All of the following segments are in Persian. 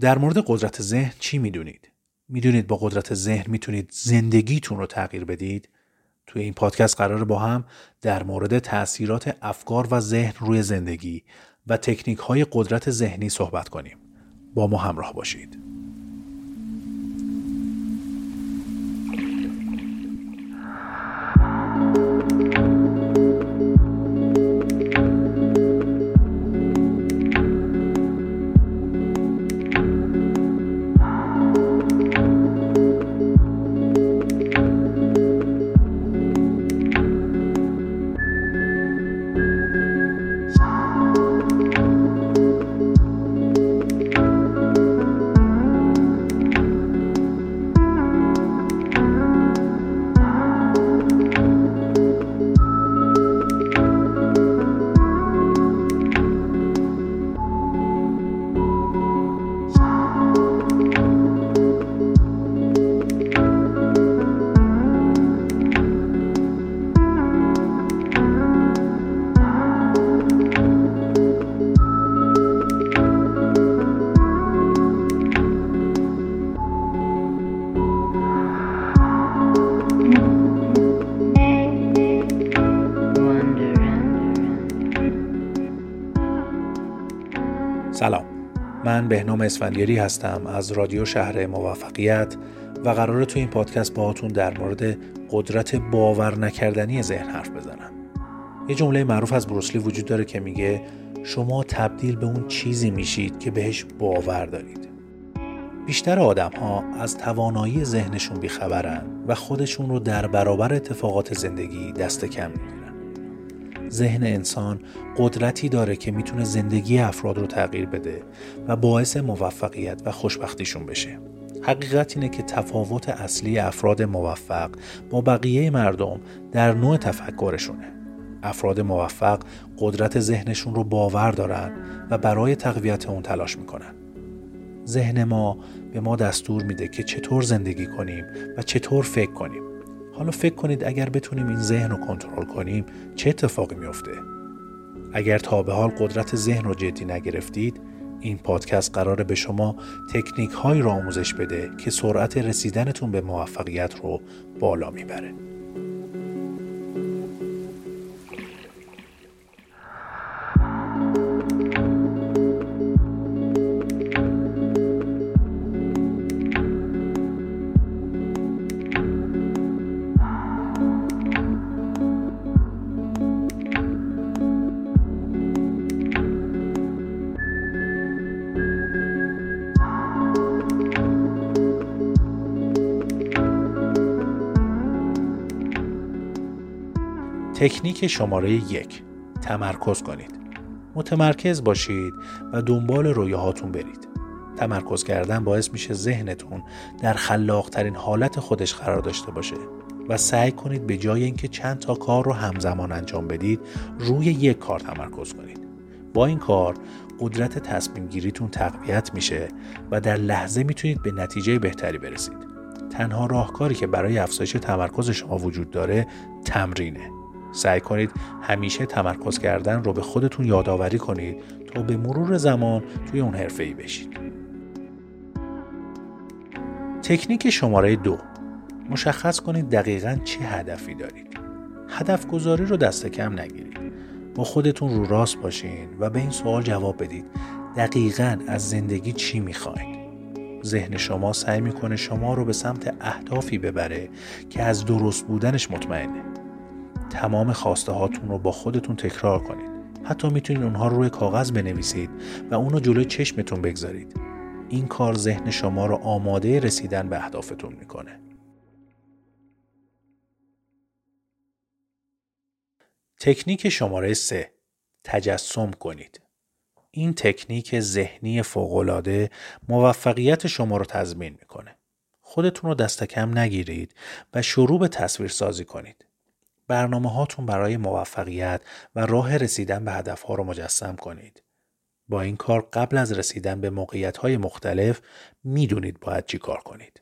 در مورد قدرت ذهن چی می‌دونید؟ می‌دونید با قدرت ذهن می‌تونید زندگیتون رو تغییر بدید؟ توی این پادکست قرار با هم در مورد تاثیرات افکار و ذهن روی زندگی و تکنیک های قدرت ذهنی صحبت کنیم. با ما همراه باشید. من بهنام اسفندیاری هستم از رادیو شهر موفقیت و قرار تو این پادکست باهاتون در مورد قدرت باور نکردنی ذهن حرف بزنم. یه جمله معروف از بروسلی وجود داره که میگه شما تبدیل به اون چیزی میشید که بهش باور دارید. بیشتر آدم ها از توانایی ذهنشون بیخبرن و خودشون رو در برابر اتفاقات زندگی دست کم می‌گیرن. ذهن انسان قدرتی داره که می‌تونه زندگی افراد رو تغییر بده و باعث موفقیت و خوشبختیشون بشه. حقیقت اینه که تفاوت اصلی افراد موفق با بقیه مردم در نوع تفکرشونه. افراد موفق قدرت ذهنشون رو باور دارن و برای تقویت اون تلاش می‌کنن. ذهن ما به ما دستور میده که چطور زندگی کنیم و چطور فکر کنیم. حالا فکر کنید اگر بتونیم این ذهن رو کنترل کنیم چه اتفاقی میفته اگر تا به حال قدرت ذهن رو جدی نگرفتید این پادکست قراره به شما تکنیک هایی را آموزش بده که سرعت رسیدنتون به موفقیت رو بالا می‌بره. تکنیک شماره یک. تمرکز کنید. متمرکز باشید و دنبال رویاهاتون برید. تمرکز کردن باعث میشه ذهنتون در خلاقترین حالت خودش قرار داشته باشه و سعی کنید به جای اینکه چند تا کار رو همزمان انجام بدید روی یک کار تمرکز کنید. با این کار قدرت تصمیم گیریتون تقویت میشه و در لحظه می‌تونید به نتیجه بهتری برسید. تنها راهکاری که برای افزایش تمرکز شما وجود داره تمرینه. سعی کنید همیشه تمرکز کردن رو به خودتون یادآوری کنید تا به مرور زمان توی اون حرفه ای بشید. تکنیک شماره دو مشخص کنید دقیقا چه هدفی دارید. هدف گذاری رو دست کم نگیرید. با خودتون رو راست باشین و به این سوال جواب بدید. دقیقا از زندگی چی می‌خواید؟ ذهن شما سعی می‌کنه شما رو به سمت اهدافی ببره که از درست بودنش مطمئنه. تمام خواسته هاتون رو با خودتون تکرار کنید. حتی می‌تونید اونها رو روی کاغذ بنویسید و اونو جلوی چشمتون بگذارید. این کار ذهن شما رو آماده رسیدن به اهدافتون می‌کنه. تکنیک شماره 3 تجسم کنید. این تکنیک ذهنی فوقالعاده موفقیت شما رو تضمین می‌کنه. خودتون رو دست کم نگیرید و شروع به تصویر سازی کنید. برنامه هاتون برای موفقیت و راه رسیدن به هدف ها رو مجسم کنید. با این کار قبل از رسیدن به موقعیت های مختلف می‌دونید باید چی کار کنید.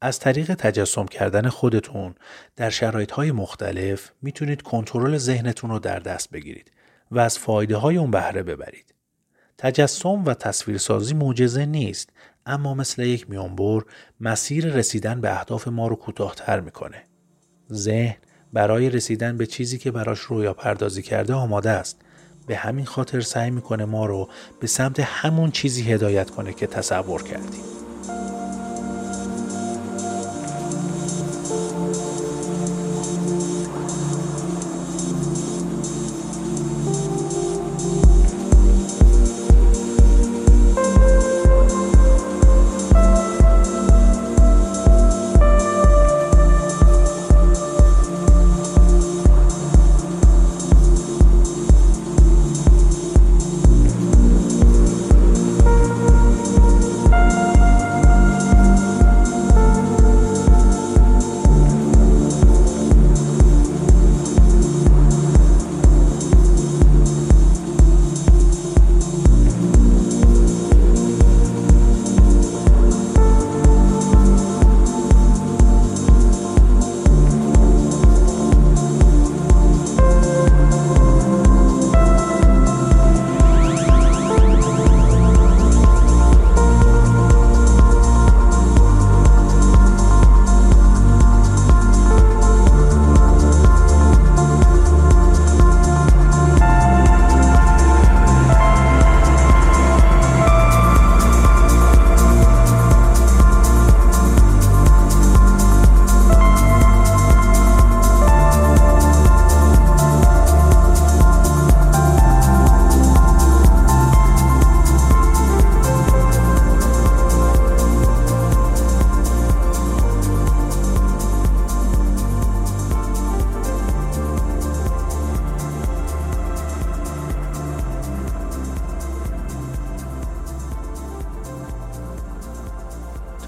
از طریق تجسم کردن خودتون در شرایط های مختلف می‌تونید کنترل ذهنتون رو در دست بگیرید و از فایده های اون بهره ببرید. تجسم و تصویرسازی معجزه نیست اما مثل یک میانبر مسیر رسیدن به اهداف ما رو کوتاهتر می‌کنه. ذهن برای رسیدن به چیزی که براش رویا پردازی کرده آماده است. به همین خاطر سعی می‌کنه ما رو به سمت همون چیزی هدایت کنه که تصور کردیم.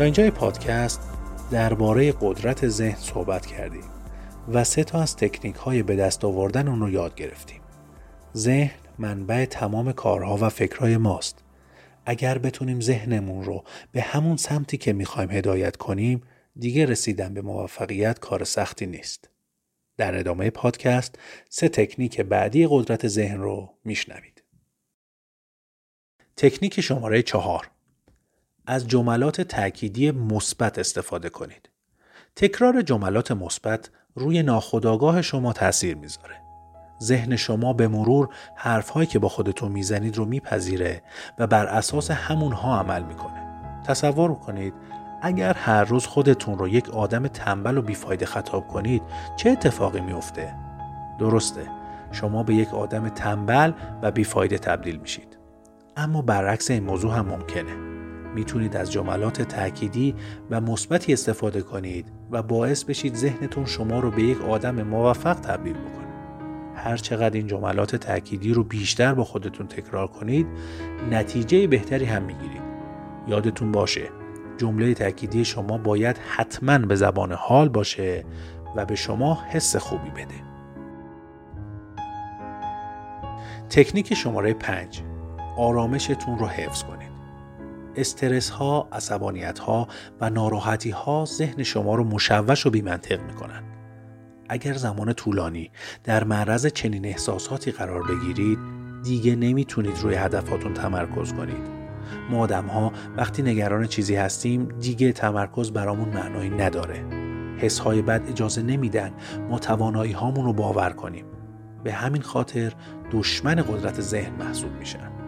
تا اینجای پادکست درباره قدرت ذهن صحبت کردیم و سه تا از تکنیک های به دست آوردن اون رو یاد گرفتیم. ذهن منبع تمام کارها و فکرهای ماست. اگر بتونیم ذهنمون رو به همون سمتی که می‌خوایم هدایت کنیم دیگه رسیدن به موفقیت کار سختی نیست. در ادامه پادکست سه تکنیک بعدی قدرت ذهن رو میشنوید. تکنیک شماره چهار از جملات تأکیدی مثبت استفاده کنید. تکرار جملات مثبت روی ناخودآگاه شما تاثیر می‌ذاره. ذهن شما به مرور حرفهایی که با خودتون می‌زنید رو میپذیره و بر اساس همونها عمل می‌کنه. تصور کنید اگر هر روز خودتون رو یک آدم تنبل و بیفایده خطاب کنید چه اتفاقی میفته؟ درسته شما به یک آدم تنبل و بیفایده تبدیل میشید. اما برعکس این موضوع هم ممکنه. می‌تونید از جملات تأکیدی و مثبتی استفاده کنید و باعث بشید ذهنتون شما رو به یک آدم موفق تبدیل بکنه. هر چقدر این جملات تأکیدی رو بیشتر با خودتون تکرار کنید نتیجه بهتری هم می‌گیرید. یادتون باشه جمله تأکیدی شما باید حتما به زبان حال باشه و به شما حس خوبی بده. تکنیک شماره 5 آرامشتون رو حفظ کنید. استرس ها، عصبانیت ها و ناراحتی ها ذهن شما رو مشوش و بیمنطق می‌کنن. اگر زمان طولانی در معرض چنین احساساتی قرار بگیرید دیگه نمی‌تونید روی هدفاتون تمرکز کنید. ما آدم ها وقتی نگران چیزی هستیم دیگه تمرکز برامون معنایی نداره. حس های بد اجازه نمیدن ما توانایی هامون رو باور کنیم. به همین خاطر دشمن قدرت ذهن محسوب میشن.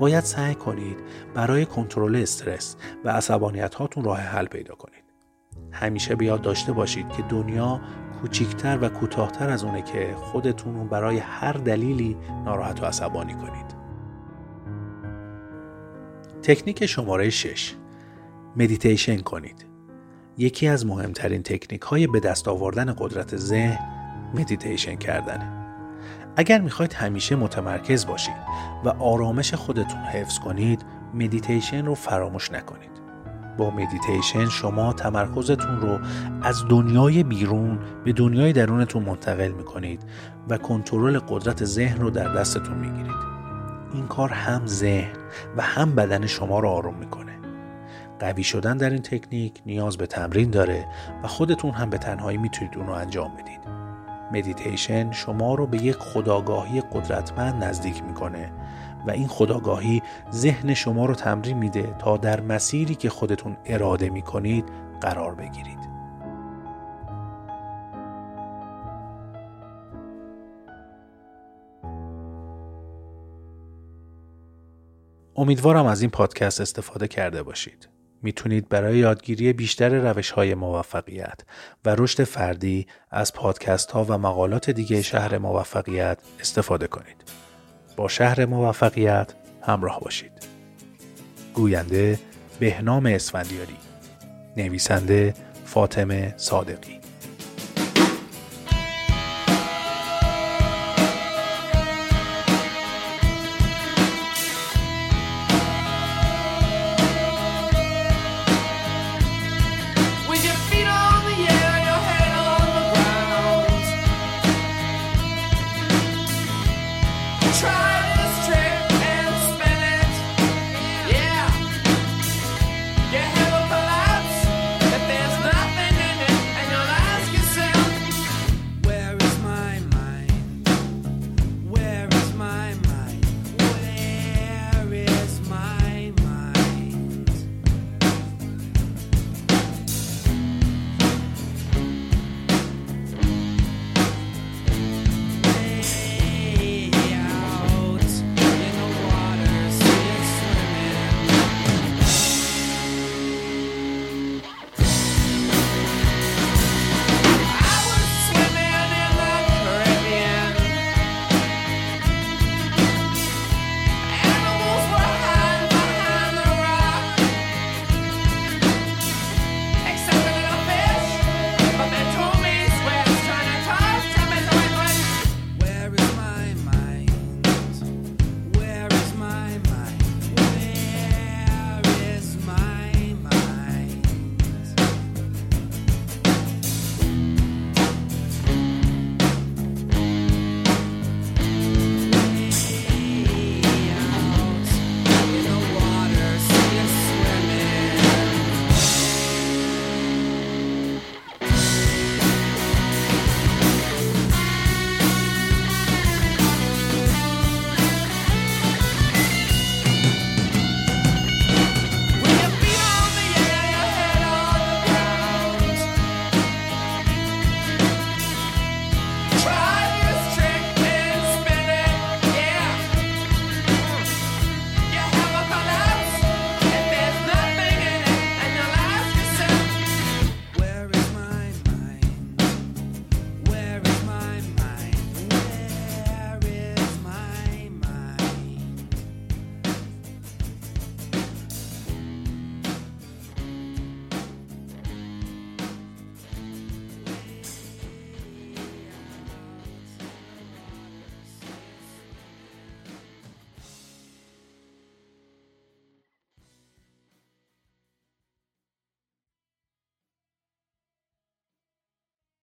باید سعی کنید برای کنترل استرس و عصبانیت هاتون راه حل پیدا کنید. همیشه بیاد داشته باشید که دنیا کوچیکتر و کوتاهتر از اونه که خودتون رو برای هر دلیلی ناراحت و عصبانی کنید. تکنیک شماره 6 مدیتیشن کنید. یکی از مهمترین تکنیک های به دست آوردن قدرت ذهن مدیتیشن کردنه. اگر می‌خواید همیشه متمرکز باشید و آرامش خودتون حفظ کنید مدیتیشن رو فراموش نکنید. با مدیتیشن شما تمرکزتون رو از دنیای بیرون به دنیای درونتون منتقل می‌کنید و کنترل قدرت ذهن رو در دستتون می‌گیرید. این کار هم ذهن و هم بدن شما رو آروم می‌کنه. قوی شدن در این تکنیک نیاز به تمرین داره و خودتون هم به تنهایی می‌تونید اون رو انجام بدید. مدیتیشن شما رو به یک خداگاهی قدرتمند نزدیک می‌کنه و این خداگاهی ذهن شما رو تمرین میده تا در مسیری که خودتون اراده می‌کنید قرار بگیرید. امیدوارم از این پادکست استفاده کرده باشید. می‌تونید برای یادگیری بیشتر روش های موفقیت و رشد فردی از پادکست ها و مقالات دیگه شهر موفقیت استفاده کنید. با شهر موفقیت همراه باشید. گوینده بهنام اسفندیاری نویسنده فاطمه صادقی